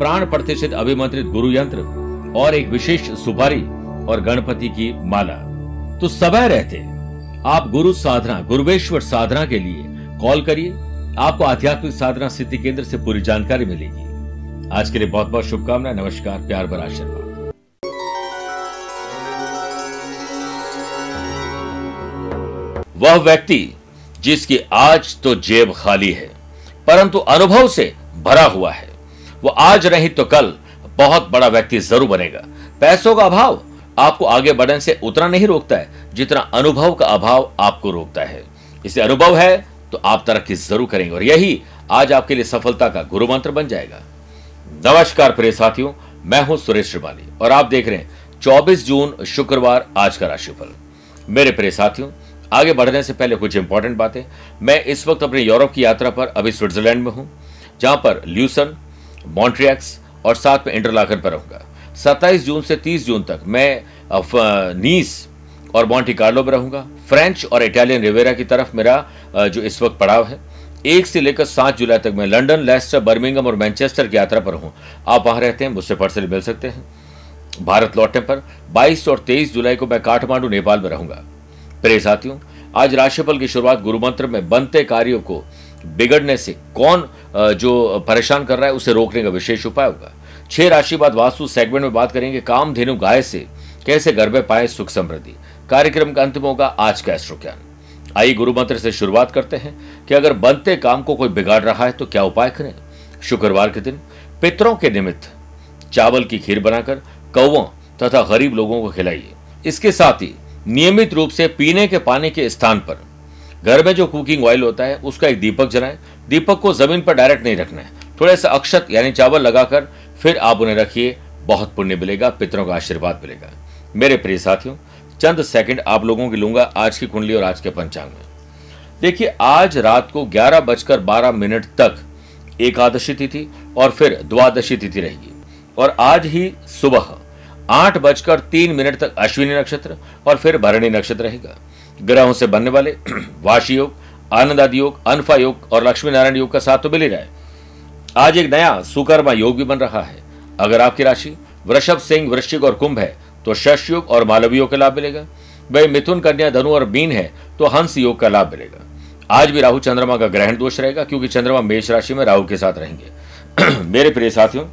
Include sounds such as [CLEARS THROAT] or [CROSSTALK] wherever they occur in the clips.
प्राण प्रतिष्ठित अभिमंत्रित गुरु यंत्र और एक विशेष सुपारी और गणपति की माला। तो समय रहते। आप गुरु साधना, गुरुवेश्वर साधना के लिए कॉल करिए। आपको आध्यात्मिक साधना सिद्धि केंद्र से पूरी जानकारी मिलेगी। आज के लिए बहुत बहुत शुभकामनाएँ। नमस्कार, प्यार भरा आशीर्वाद। वह व्यक्ति जिसकी आज तो जेब खाली है, परंतु अनुभव से भरा हुआ है। वो आज नहीं तो कल बहुत बड़ा व्यक्ति ज़रूर बनेगा। पैसों का अभाव आपको आगे बढ़ने से उतना नहीं रोकता है, जितना अनुभव का अभाव आपको रोकता है। इसे अनुभव है तो आप तरक्की ज़रूर करेंगे और यही आज आपके लिए सफलता का गुरु मंत्र बन जाएगा। नमस्कार प्रिय साथियों, मैं हूँ सुरेश श्रिवाली और आप देख रहे हैं 24 जून, शुक्रवार, आज का राशिफल। मेरे प्रिय साथियों, आगे बढ़ने से पहले कुछ इंपॉर्टेंट बातें। मैं इस वक्त अपनी यूरोप की यात्रा पर अभी स्विट्जरलैंड में हूँ, जहाँ पर ल्यूसन मॉन्ट्रियक्स और साथ में इंटरलाकन पर रहूँगा। 27 जून से 30 जून तक मैं नीस और मॉन्टी कार्लो में रहूँगा। फ्रेंच और इटालियन रिवेरा की तरफ़ मेरा जो इस वक्त पड़ाव है। एक से लेकर सात जुलाई तक मैं लंदन लेस्टर बर्मिंगम और मैनचेस्टर की यात्रा पर हूँ आप वहाँ रहते हैं, मुझसे पर्सनली मिल सकते हैं। भारत लौटने पर 22 और 23 जुलाई को मैं काठमांडू, नेपाल में रहूँगा। प्रिय साथियों, आज राशिफल की शुरुआत गुरु मंत्र में बनते कार्यों को बिगड़ने से कौन जो परेशान कर रहा है, उसे रोकने का विशेष उपाय होगा। छह राशि बाद वास्तु सेगमेंट में बात करेंगे। काम धेनु गाय से कैसे घर में पाए सुख समृद्धि? कार्यक्रम का अंतिम होगा आज का एस्ट्रो ज्ञान आइए गुरु मंत्र से शुरुआत करते हैं कि अगर बनते काम को कोई बिगाड़ रहा है तो क्या उपाय करें? शुक्रवार के दिन पितरों के निमित्त चावल की खीर बनाकर कौवों तथा गरीब लोगों को खिलाइए। इसके साथ ही नियमित रूप से पीने के पानी के स्थान पर घर में जो कुकिंग ऑयल होता है, उसका एक दीपक जलाएँ। दीपक को ज़मीन पर डायरेक्ट नहीं रखना है। थोड़ा सा अक्षत, यानी चावल लगाकर, फिर आप उन्हें रखिए। बहुत पुण्य मिलेगा, पितरों का आशीर्वाद मिलेगा। मेरे प्रिय साथियों, चंद सेकंड आप लोगों की लूँगा आज की कुंडली और आज के पंचांग में। देखिए, आज रात को ग्यारह बजकर बारह मिनट तक एकादशी तिथि और फिर द्वादशी तिथि रहेगी। और आज ही सुबह आठ बजकर तीन मिनट तक अश्विनी नक्षत्र और फिर भरणी नक्षत्र रहेगा। ग्रहों से बनने वाले [CLEARS THROAT] वाशी योग आनंद आदि योग, अनफा योग और लक्ष्मी नारायण योग का साथ तो मिल ही रहा है। आज एक नया सुकर्मा योग भी बन रहा है। अगर आपकी राशि वृषभ, सिंह, वृश्चिक और कुंभ है तो शश योग और मालवी योग का लाभ मिलेगा। वही मिथुन, कन्या, धनु और बीन है तो हंस योग का लाभ मिलेगा। आज भी राहु चंद्रमा का ग्रहण दोष रहेगा, क्योंकि चंद्रमा मेष राशि में राहु के साथ रहेंगे। [CLEARS THROAT] मेरे प्रिय साथियों,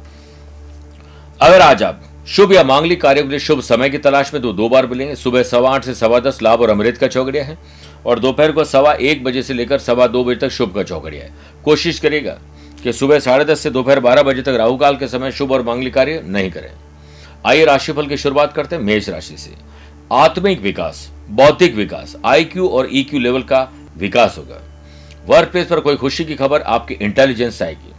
अगर आज आप शुभ या मांगलिक कार्यों के लिए शुभ समय की तलाश में तो दो बार मिलेंगे। सुबह सवा आठ से सवा दस लाभ और अमृत का चौकड़िया है। और दोपहर को सवा एक बजे से लेकर सवा दो बजे तक शुभ का चौकड़िया है। कोशिश करेगा कि सुबह साढ़े दस से दोपहर बारह बजे तक राहु काल के समय शुभ और मांगलिक कार्य नहीं करें। आइए राशिफल की शुरुआत करते हैं मेष राशि से। आत्मिक विकास, बौद्धिक विकास आईक्यू और ईक्यू लेवल का विकास होगा। वर्क प्लेस पर कोई खुशी की खबर आपकी इंटेलिजेंस आएगी।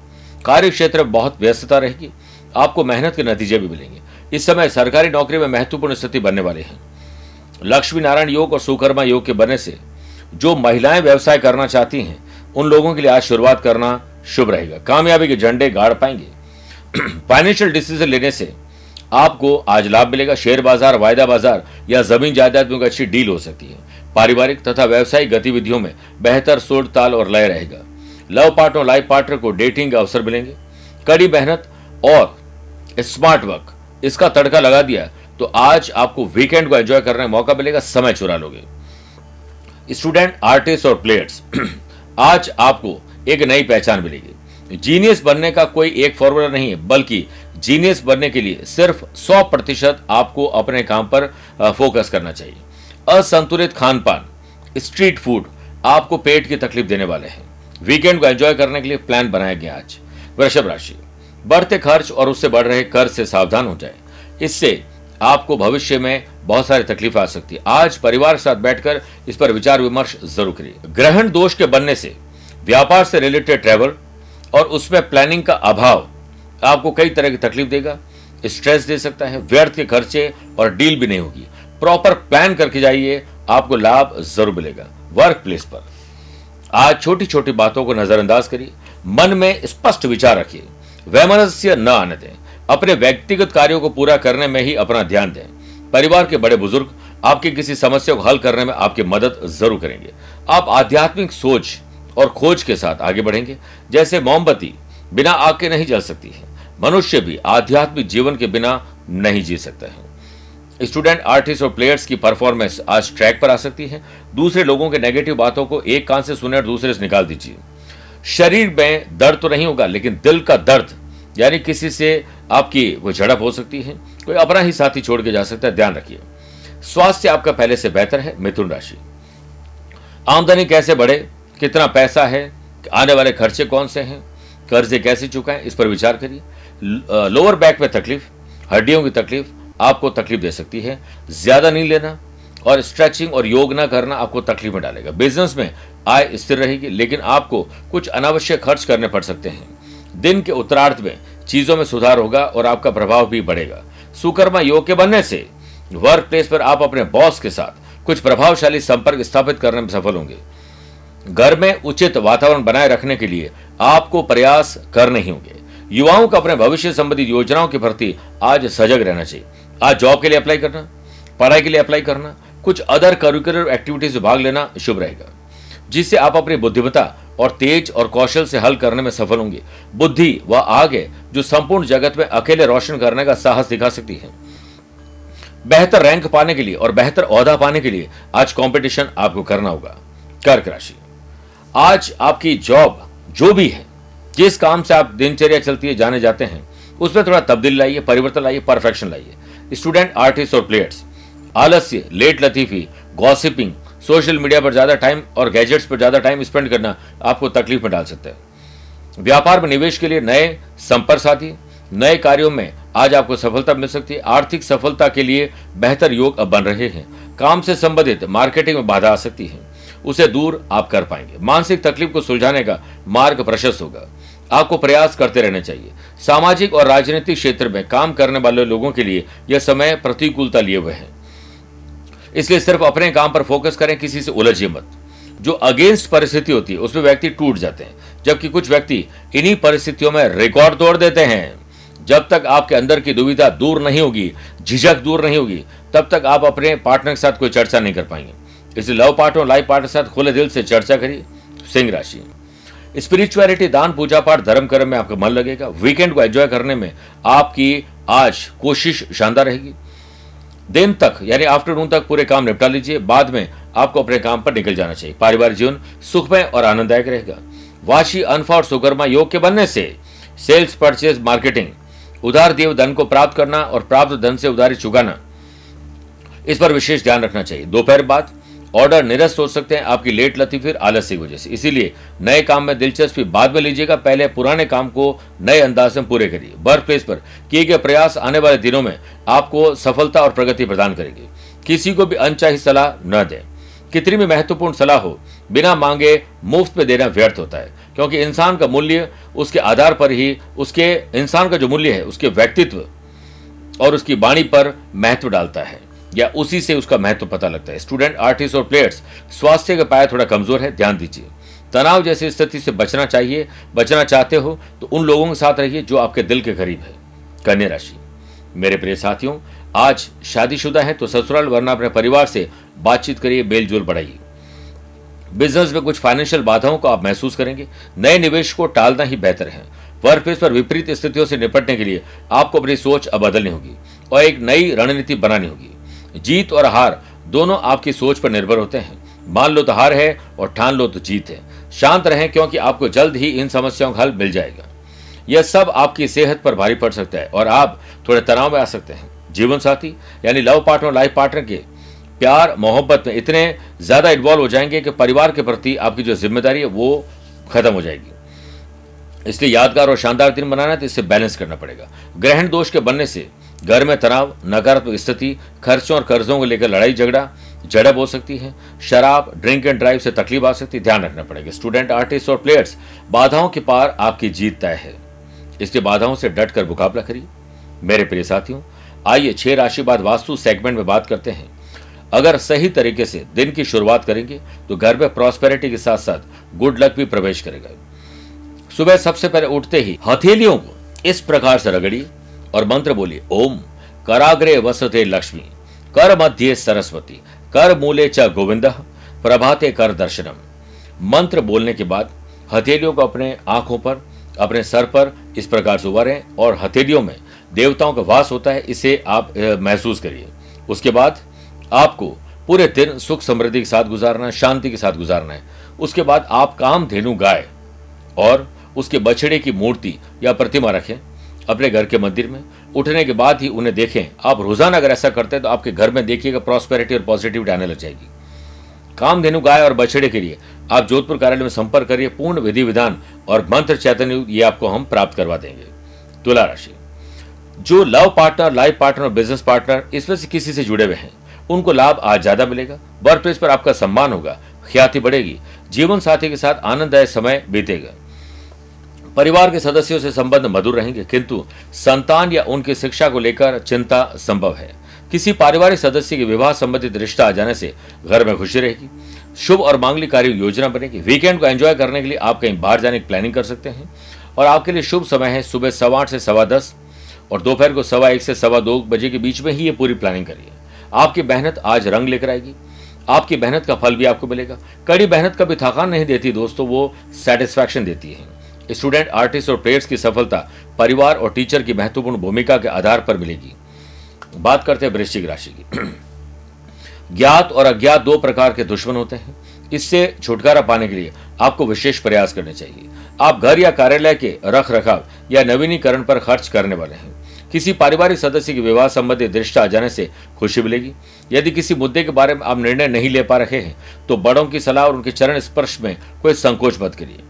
कार्य क्षेत्र में बहुत व्यस्तता रहेगी। आपको मेहनत के नतीजे भी मिलेंगे। इस समय सरकारी नौकरी में महत्वपूर्ण स्थिति बनने वाले हैं। लक्ष्मी नारायण योग और सुकर्मा योग के बनने से जो महिलाएँ व्यवसाय करना चाहती हैं, उन लोगों के लिए आज शुरुआत करना शुभ रहेगा। कामयाबी के झंडे गाड़ पाएँगे। [CLEARS THROAT] फाइनेंशियल डिसीज़न लेने से आपको आज लाभ मिलेगा। शेयर बाज़ार, वायदा बाज़ार या ज़मीन जायदाद में अच्छी डील हो सकती है। पारिवारिक तथा व्यवसायिक गतिविधियों में बेहतर सुर ताल और लय रहेगा। लव पार्टनर लाइफ पार्टनर को डेटिंग अवसर मिलेंगे। कड़ी मेहनत और स्मार्ट वर्क इसका तड़का लगा दिया तो आज आपको वीकेंड को एंजॉय करने का मौका मिलेगा, समय चुरा लोगे। स्टूडेंट आर्टिस्ट और प्लेयर्स [CLEARS THROAT] आज आपको एक नई पहचान मिलेगी। जीनियस बनने का कोई एक फॉर्मूला नहीं है, बल्कि जीनियस बनने के लिए सिर्फ़ 100 प्रतिशत आपको अपने काम पर फोकस करना चाहिए। असंतुलित खान पान स्ट्रीट फ़ूड आपको पेट की तकलीफ़ देने वाले हैं। वीकेंड को एंजॉय करने के लिए प्लान बनाया गया आज। वृषभ राशि। बढ़ते खर्च और उससे बढ़ रहे कर्ज से सावधान हो जाए। इससे आपको भविष्य में बहुत सारी तकलीफ़ आ सकती है। आज परिवार के साथ बैठकर इस पर विचार विमर्श ज़रूर करिए। ग्रहण दोष के बनने से व्यापार से रिलेटेड ट्रेवल और उसमें प्लानिंग का अभाव आपको कई तरह की तकलीफ़ देगा। स्ट्रेस दे सकता है, व्यर्थ के खर्चे और डील भी नहीं होगी। प्रॉपर प्लान करके जाइए, आपको लाभ ज़रूर मिलेगा वर्क प्लेस पर। आज छोटी छोटी बातों को नजरअंदाज करिए। मन में स्पष्ट विचार रखिए। वैमनस्य न आने दें। अपने व्यक्तिगत कार्यों को पूरा करने में ही अपना ध्यान दें। परिवार के बड़े बुज़ुर्ग, आपकी किसी समस्या को हल करने में आपकी मदद ज़रूर करेंगे। आप आध्यात्मिक सोच और खोज के साथ आगे बढ़ेंगे। जैसे मोमबत्ती बिना आग के नहीं जल सकती है, मनुष्य भी आध्यात्मिक जीवन के बिना नहीं जी सकता है। स्टूडेंट, आर्टिस्ट और प्लेयर्स की परफॉर्मेंस आज ट्रैक पर आ सकती है। दूसरे लोगों के नेगेटिव बातों को एक कान से सुने और दूसरे से निकाल दीजिए। शरीर में दर्द तो नहीं होगा, लेकिन दिल का दर्द, यानी किसी से आपकी वो झड़प हो सकती है, कोई अपना ही साथी छोड़ के जा सकता है, ध्यान रखिए। स्वास्थ्य आपका पहले से बेहतर है, मिथुन राशि। आमदनी कैसे बढ़े, कितना पैसा है, आने वाले खर्चे कौन से हैं, कर्जे कैसे चुकाएँ, इस पर विचार करिए। लोअर बैक में तकलीफ़, हड्डियों की तकलीफ़ आपको तकलीफ़ दे सकती है, ज़्यादा नहीं लेना और स्ट्रेचिंग और योग ना करना आपको तकलीफ़ में डालेगा। बिज़नेस में आय स्थिर रहेगी, लेकिन आपको कुछ अनावश्यक खर्च करने पड़ सकते हैं। दिन के उत्तरार्ध में चीज़ों में सुधार होगा और आपका प्रभाव भी बढ़ेगा। सुकर्मा योग के बनने से वर्क प्लेस पर आप अपने बॉस के साथ कुछ प्रभावशाली संपर्क स्थापित करने में सफल होंगे। घर में उचित वातावरण बनाए रखने के लिए आपको प्रयास करने ही होंगे। युवाओं को अपने भविष्य संबंधी योजनाओं के प्रति आज सजग रहना चाहिए। आज जॉब के लिए अप्लाई करना, पढ़ाई के लिए अप्लाई करना कुछ अदर करिकुलर एक्टिविटीज़ में भाग लेना शुभ रहेगा। जिससे आप अपनी बुद्धिमता और तेज और कौशल से हल करने में सफल होंगे। बुद्धि वह आग है जो संपूर्ण जगत में अकेले रोशन करने का साहस दिखा सकती है। बेहतर रैंक पाने के लिए और बेहतर औहदा पाने के लिए आज कंपटीशन आपको करना होगा। कर्क राशि। आज आपकी जॉब जो भी है, जिस काम से आप दिनचर्या चलती है, जाने जाते हैं, उसमें थोड़ा तब्दील लाइए, परिवर्तन लाइए परफेक्शन लाइए। स्टूडेंट आर्टिस्ट और प्लेयर्स आलस्य, लेट लतीफी गॉसिपिंग सोशल मीडिया पर ज़्यादा टाइम और गैजेट्स पर ज़्यादा टाइम स्पेंड करना आपको तकलीफ़ में डाल सकता है। व्यापार में निवेश के लिए नए संपर्क साथी, नए कार्यों में आज आपको सफलता मिल सकती है। आर्थिक सफलता के लिए बेहतर योग अब बन रहे हैं। काम से संबंधित मार्केटिंग में बाधा आ सकती है। उसे दूर आप कर पाएँगे। मानसिक तकलीफ़ को सुलझाने का मार्ग प्रशस्त होगा। आपको प्रयास करते रहना चाहिए। सामाजिक और राजनीतिक क्षेत्र में काम करने वाले लोगों के लिए यह समय प्रतिकूलता लिए हुए है। इसलिए सिर्फ़ अपने काम पर फोकस करें, किसी से उलझिए मत। जो अगेंस्ट परिस्थिति होती है, उसमें व्यक्ति टूट जाते हैं। जबकि कुछ व्यक्ति इन्हीं परिस्थितियों में रिकॉर्ड तोड़ देते हैं। जब तक आपके अंदर की दुविधा दूर नहीं होगी, झिझक दूर नहीं होगी, तब तक आप अपने पार्टनर के साथ कोई चर्चा नहीं कर पाएँगे। इसलिए लव पार्टनर लाइफ पार्टनर के साथ खुले दिल से चर्चा करिए। सिंह राशि। स्पिरिचुअलिटी दान, पूजा पाठ, धर्म, कर्म में आपका मन लगेगा। वीकेंड को एंजॉय करने में आपकी आज कोशिश शानदार रहेगी। दिन तक, यानी आफ्टरनून तक पूरे काम निपटा लीजिए, बाद में आपको अपने काम पर निकल जाना चाहिए। पारिवारिक जीवन सुखमय और आनंददायक रहेगा। वाशी, अनफा और सुकर्मा योग के बनने से सेल्स परचेज मार्केटिंग उधार दिए धन को प्राप्त करना और प्राप्त धन से उधारी चुकाना, इस पर विशेष ध्यान रखना चाहिए। दोपहर बाद ऑर्डर निरस्त हो सकते हैं, आपकी लेट लती फिर आलस्य की वजह से। इसीलिए नए काम में दिलचस्पी बाद में लीजिएगा, पहले पुराने काम को नए अंदाज में पूरे करिए। वर्क प्लेस पर किए गए प्रयास आने वाले दिनों में आपको सफलता और प्रगति प्रदान करेगी। किसी को भी अनचाही सलाह न दें। कितनी भी महत्वपूर्ण सलाह हो, बिना मांगे मुफ़्त में देना व्यर्थ होता है, क्योंकि इंसान का मूल्य उसके आधार पर ही, उसके, इंसान का जो मूल्य है, उसके व्यक्तित्व और उसकी वाणी पर महत्व डालता है। या उसी से उसका महत्व पता लगता है। स्टूडेंट आर्टिस्ट और प्लेयर्स स्वास्थ्य का पाया थोड़ा कमज़ोर है, ध्यान दीजिए। तनाव जैसी स्थिति से बचना चाहिए, बचना चाहते हो तो उन लोगों के साथ रहिए जो आपके दिल के करीब है। कन्या राशि। मेरे प्रिय साथियों, आज शादीशुदा है तो ससुराल वरना अपने परिवार से बातचीत करिए मेलजोल बढ़ाइए। बिज़नेस में कुछ फाइनेंशियल बाधाओं को आप महसूस करेंगे। नए निवेश को टालना ही बेहतर है। वर्क प्लेस पर विपरीत स्थितियों से निपटने के लिए आपको अपनी सोच अब बदलनी होगी और एक नई रणनीति बनानी होगी। जीत और हार दोनों आपकी सोच पर निर्भर होते हैं। मान लो तो हार है और ठान लो तो जीत है। शांत रहें क्योंकि आपको जल्द ही इन समस्याओं का हल मिल जाएगा। यह सब आपकी सेहत पर भारी पड़ सकता है और आप थोड़े तनाव में आ सकते हैं। जीवन साथी, यानी लव पार्टनर लाइफ पार्टनर के प्यार, मोहब्बत में इतने ज़्यादा इन्वॉल्व हो जाएँगे कि परिवार के प्रति आपकी जो ज़िम्मेदारी है वो खत्म हो जाएगी। इसलिए यादगार और शानदार दिन बनाना है तो इससे बैलेंस करना पड़ेगा। ग्रहण दोष के बनने से घर में तनाव, नकारात्मक स्थिति, खर्चों और कर्जों को लेकर लड़ाई, झगड़ा जड़ब हो सकती है। शराब, ड्रिंक एंड ड्राइव से तकलीफ़ आ सकती है। ध्यान रखना पड़ेगा। स्टूडेंट, आर्टिस्ट और प्लेयर्स, बाधाओं के पार आपकी जीत तय है। इसलिए बाधाओं से डट कर मुकाबला करिए। मेरे प्रिय साथियों, आइए छह राशि बाद वास्तु सेगमेंट में बात करते हैं। अगर सही तरीके से दिन की शुरुआत करेंगे तो घर में प्रॉस्पेरिटी के साथ साथ गुड लक भी प्रवेश करेगा। सुबह सबसे पहले उठते ही हथेलियों को इस प्रकार से रगड़िए। और मंत्र बोलिए, ओम, कराग्रे वसते लक्ष्मी, कर मध्य सरस्वती, कर मूले च गोविंद, प्रभाते कर दर्शनम। मंत्र बोलने के बाद हथेलियों को अपने आँखों पर, अपने सर पर इस प्रकार से उभारें और हथेलियों में देवताओं का वास होता है, इसे आप महसूस करिए। उसके बाद आपको पूरे दिन सुख समृद्धि के साथ गुजारना है, शांति के साथ गुजारना है। उसके बाद आप काम धेनु गाय और उसके बछड़े की मूर्ति या प्रतिमा रखें। अपने घर के मंदिर में। उठने के बाद ही उन्हें देखें। आप रोज़ाना अगर ऐसा करते हैं तो आपके घर में देखिएगा प्रॉस्पेरिटी और पॉजिटिविटी आने लग जाएगी। कामधेनु गाय और बछड़े के लिए आप जोधपुर कार्यालय में संपर्क करिए, पूर्ण विधि विधान और मंत्र चैतन्य ये आपको हम प्राप्त करवा देंगे। तुला राशि। जो लव पार्टनर लाइफ पार्टनर और बिज़नेस पार्टनर इसमें से किसी से जुड़े हुए हैं, उनको लाभ आज ज़्यादा मिलेगा। वर्क प्लेस पर आपका सम्मान होगा, ख्याति बढ़ेगी जीवन साथी के साथ आनंददायक समय बीतेगा। परिवार के सदस्यों से संबंध मधुर रहेंगे, किंतु संतान या उनकी शिक्षा को लेकर चिंता संभव है। किसी पारिवारिक सदस्य के विवाह संबंधित रिश्ता आ जाने से घर में खुशी रहेगी। शुभ और मांगलिक कार्य योजना बनेगी। वीकेंड को एंजॉय करने के लिए आप कहीं बाहर जाने की प्लानिंग कर सकते हैं। और आपके लिए शुभ समय है। सुबह सवा आठ से सवा दस और दोपहर को सवा एक से सवा दो बजे के बीच में ही ये पूरी प्लानिंग करिए। आपकी मेहनत आज रंग लेकर आएगी। आपकी मेहनत का फल भी आपको मिलेगा। कड़ी मेहनत कभी थकान नहीं देती दोस्तों, वो सेटिस्फैक्शन देती है। स्टूडेंट, आर्टिस्ट और प्लेयर्स की सफलता परिवार और टीचर की महत्वपूर्ण भूमिका के आधार पर मिलेगी। बात करते हैं वृश्चिक राशि की। ज्ञात और अज्ञात दो प्रकार के दुश्मन होते हैं। इससे छुटकारा पाने के लिए आपको विशेष प्रयास करने चाहिए। आप घर या कार्यालय के रख रखाव या नवीनीकरण पर खर्च करने वाले हैं। किसी पारिवारिक सदस्य की विवाह संबंधी दृष्टि आ जाने से खुशी मिलेगी। यदि किसी मुद्दे के बारे में आप निर्णय नहीं ले पा रहे हैं तो बड़ों की सलाह और उनके चरण स्पर्श में कोई संकोच मत करिए।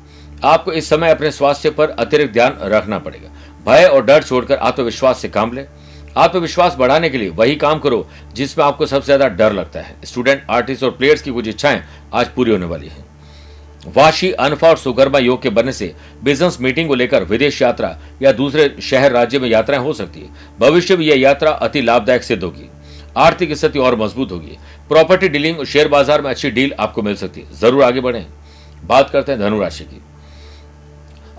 आपको इस समय अपने स्वास्थ्य पर अतिरिक्त ध्यान रखना पड़ेगा। भय और डर छोड़कर आत्मविश्वास से काम ले। आत्मविश्वास बढ़ाने के लिए वही काम करो जिसमें आपको सबसे ज़्यादा डर लगता है। स्टूडेंट, आर्टिस्ट और प्लेयर्स की कुछ इच्छाएँ आज पूरी होने वाली हैं। वाशी, अनफा और सुगर्मा योग के बनने से बिज़नेस मीटिंग को लेकर विदेश यात्रा या दूसरे शहर राज्य में यात्राएँ हो सकती है। भविष्य में यह यात्रा अति लाभदायक सिद्ध होगी। आर्थिक स्थिति और मज़बूत होगी। प्रॉपर्टी डीलिंग शेयर बाज़ार में अच्छी डील आपको मिल सकती है। ज़रूर आगे बढ़े। बात करते हैं धनुराशि की।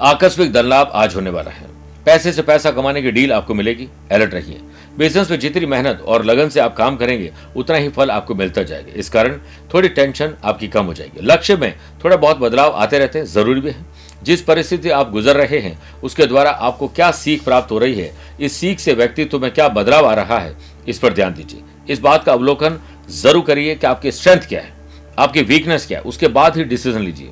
आकस्मिक धन लाभ आज होने वाला है। पैसे से पैसा कमाने की डील आपको मिलेगी। अलर्ट रहिए। बिज़नेस में जितनी मेहनत और लगन से आप काम करेंगे, उतना ही फल आपको मिलता जाएगा। इस कारण थोड़ी टेंशन आपकी कम हो जाएगी। लक्ष्य में थोड़ा बहुत बदलाव आते रहते हैं, ज़रूरी भी है। जिस परिस्थिति आप गुजर रहे हैं, उसके द्वारा आपको क्या सीख प्राप्त हो रही है, इस सीख से व्यक्तित्व में क्या बदलाव आ रहा है, इस पर ध्यान दीजिए। इस बात का अवलोकन ज़रूर करिए कि आपकी स्ट्रेंथ क्या है, आपकी वीकनेस क्या है, उसके बाद ही डिसीज़न लीजिए।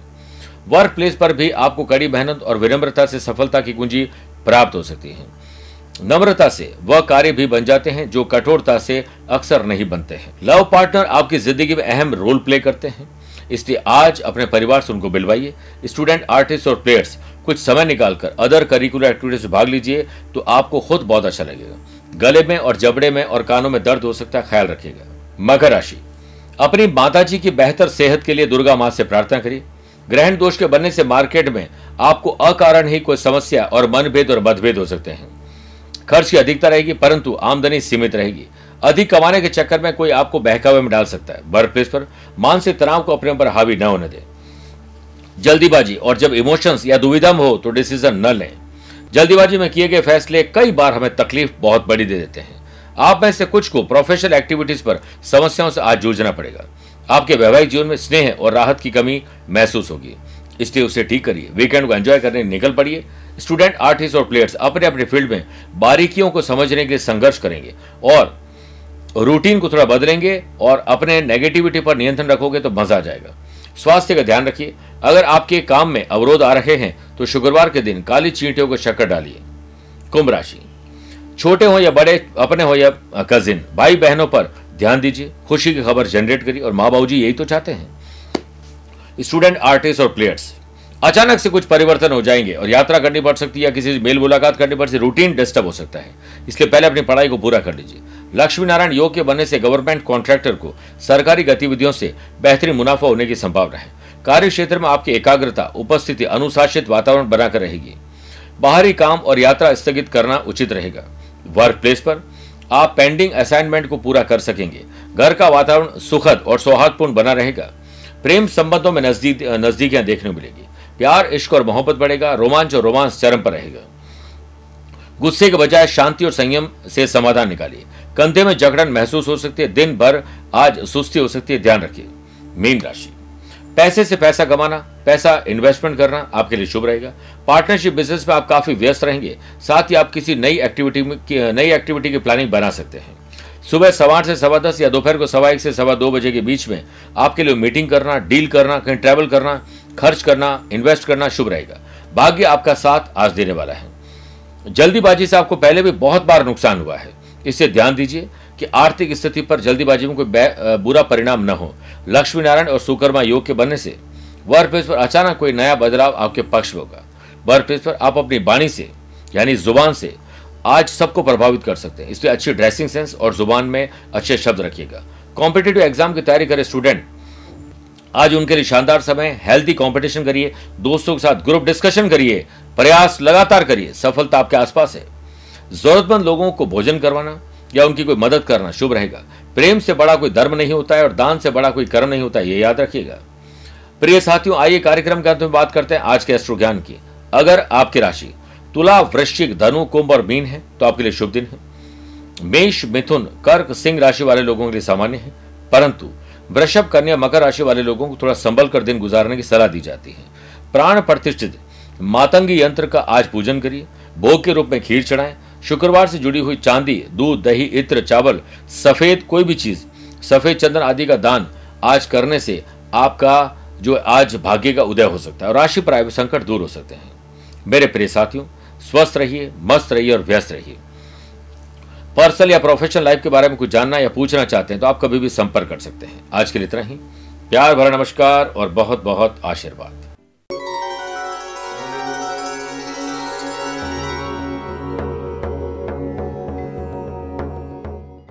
वर्क प्लेस पर भी आपको कड़ी मेहनत और विनम्रता से सफलता की कुंजी प्राप्त हो सकती है। नम्रता से वह कार्य भी बन जाते हैं जो कठोरता से अक्सर नहीं बनते हैं। लव पार्टनर आपकी ज़िंदगी में अहम रोल प्ले करते हैं। इसलिए आज अपने परिवार से उनको बिलवाइए। स्टूडेंट, आर्टिस्ट और प्लेयर्स, कुछ समय निकालकर अदर करिकुलर एक्टिविटीज़ में भाग लीजिए तो आपको खुद बहुत अच्छा लगेगा। गले में और जबड़े में और कानों में दर्द हो सकता है, ख्याल रखिएगा। मकर राशि। अपनी माताजी की बेहतर सेहत के लिए दुर्गा माँ से प्रार्थना करिए। ग्रहण दोष के बनने से मार्केट में आपको अकारण ही कोई समस्या और मनभेद और मतभेद हो सकते हैं। खर्च की अधिकता रहेगी, परंतु आमदनी सीमित रहेगी। अधिक कमाने के चक्कर में कोई आपको बहकावे में डाल सकता है। वर्क प्लेस पर मानसिक तनाव को अपने ऊपर हावी न होने दे। जल्दीबाजी और जब इमोशंस या दुविधा में हो तो डिसीज़न न लें। जल्दीबाजी में किए गए फैसले कई बार हमें तकलीफ़ बहुत बड़ी दे देते हैं। आप में से कुछ को प्रोफेशनल एक्टिविटीज़ पर समस्याओं से आज जूझना पड़ेगा। आपके वैवाहिक जीवन में स्नेह और राहत की कमी महसूस होगी। इसलिए उसे ठीक करिए। वीकेंड को एंजॉय करने, निकल पड़िए। स्टूडेंट आर्टिस्ट और प्लेयर्स अपने अपने फ़ील्ड में बारीकियों को समझने के लिए संघर्ष करेंगे और रूटीन को थोड़ा बदलेंगे और अपने नेगेटिविटी पर नियंत्रण रखोगे तो मज़ा आ जाएगा। स्वास्थ्य का ध्यान रखिए। अगर आपके काम में अवरोध आ रहे हैं तो शुक्रवार के दिन काली चींटियों को शक्कर डालिए। कुंभ राशि। छोटे हो या बड़े, अपने हो या कजिन भाई बहनों पर ध्यान दीजिए, खुशी की खबर जनरेट करिए और माँ बाबू जी यही तो चाहते हैं। स्टूडेंट आर्टिस्ट और प्लेयर्स अचानक से कुछ परिवर्तन हो जाएँगे और यात्रा करनी पड़ सकती है या किसी से मेल मुलाकात करनी पड़ सकती रूटीन डिस्टर्ब हो सकता है। इसलिए पहले अपनी पढ़ाई को पूरा कर लीजिए। लक्ष्मी नारायण योग के बनने से गवर्नमेंट कॉन्ट्रैक्टर को सरकारी गतिविधियों से बेहतरीन मुनाफा होने की संभावना है। कार्य क्षेत्र में आपकी एकाग्रता, उपस्थिति, अनुशासित वातावरण बनाकर रहेगी। बाहरी काम और यात्रा स्थगित करना उचित रहेगा। वर्क प्लेस पर आप पेंडिंग असाइनमेंट को पूरा कर सकेंगे। घर का वातावरण सुखद और सौहार्दपूर्ण बना रहेगा। प्रेम संबंधों में नज़दीक, नजदीकियाँ देखने मिलेगी। प्यार, इश्क और मोहब्बत बढ़ेगा, रोमांच और रोमांस चरम पर रहेगा। गुस्से के बजाय शांति और संयम से समाधान निकालिए। कंधे में जकड़न महसूस हो सकती है, दिन भर आज सुस्ती हो सकती है, ध्यान रखिए। मीन राशि। पैसे से पैसा कमाना पैसा इन्वेस्टमेंट करना आपके लिए शुभ रहेगा। पार्टनरशिप बिज़नेस में आप काफ़ी व्यस्त रहेंगे। साथ ही आप किसी नई एक्टिविटी में नई एक्टिविटी की प्लानिंग बना सकते हैं। सुबह सवा आठ से सवा दस या दोपहर को सवा एक से सवा दो बजे के बीच में आपके लिए मीटिंग करना डील करना, कहीं ट्रैवल करना, खर्च करना इन्वेस्ट करना शुभ रहेगा। भाग्य आपका साथ आज देने वाला है। जल्दीबाजी से आपको पहले भी बहुत बार नुकसान हुआ है। इससे ध्यान दीजिए कि आर्थिक स्थिति पर जल्दीबाजी में कोई बुरा परिणाम न हो। लक्ष्मी नारायण और सुकर्मा योग के बनने से वर्क प्लेस पर अचानक कोई नया बदलाव आपके पक्ष में होगा। वर्क प्लेस पर आप अपनी बाणी से, यानी ज़ुबान से आज सबको प्रभावित कर सकते हैं। इसलिए अच्छी ड्रेसिंग सेंस और ज़ुबान में अच्छे शब्द रखिएगा। कॉम्पिटेटिव एग्ज़ाम की तैयारी करे स्टूडेंट। आज उनके लिए शानदार समय हेल्थी कंपटीशन करिए, दोस्तों के साथ ग्रुप डिस्कशन करिए, प्रयास लगातार करिए। सफलता आपके आसपास है। जरूरतमंद लोगों को भोजन करवाना या उनकी कोई मदद करना शुभ रहेगा। प्रेम से बड़ा कोई धर्म नहीं होता है और दान से बड़ा कोई कर्म नहीं होता है, ये याद रखिएगा। प्रिय साथियों, आइए कार्यक्रम के अंत में बात करते हैं आज के एस्ट्रो ज्ञान की। अगर आपकी राशि तुला, वृश्चिक, धनु, कुंभ और मीन है तो आपके लिए शुभ दिन है। मेष, मिथुन, कर्क, सिंह राशि वाले लोगों के लिए सामान्य है। परंतु वृषभ, कन्या, मकर राशि वाले लोगों को थोड़ा संभल कर दिन गुजारने की सलाह दी जाती है। प्राण प्रतिष्ठित, मातंगी यंत्र का आज पूजन करिए। भोग के रूप में खीर चढ़ाएँ। शुक्रवार से जुड़ी हुई चांदी, दूध, दही, इत्र, चावल, सफ़ेद कोई भी चीज़, सफ़ेद चंदन आदि का दान आज करने से आपका जो आज भाग्य का उदय हो सकता है और राशि पर आए संकट दूर हो सकते हैं। मेरे प्रिय साथियों, स्वस्थ रहिए, मस्त रहिए और व्यस्त रहिए। पर्सनल या प्रोफेशनल लाइफ के बारे में कुछ जानना या पूछना चाहते हैं तो आप कभी भी संपर्क कर सकते हैं। आज के लिए इतना ही। प्यार भरा नमस्कार और बहुत बहुत आशीर्वाद।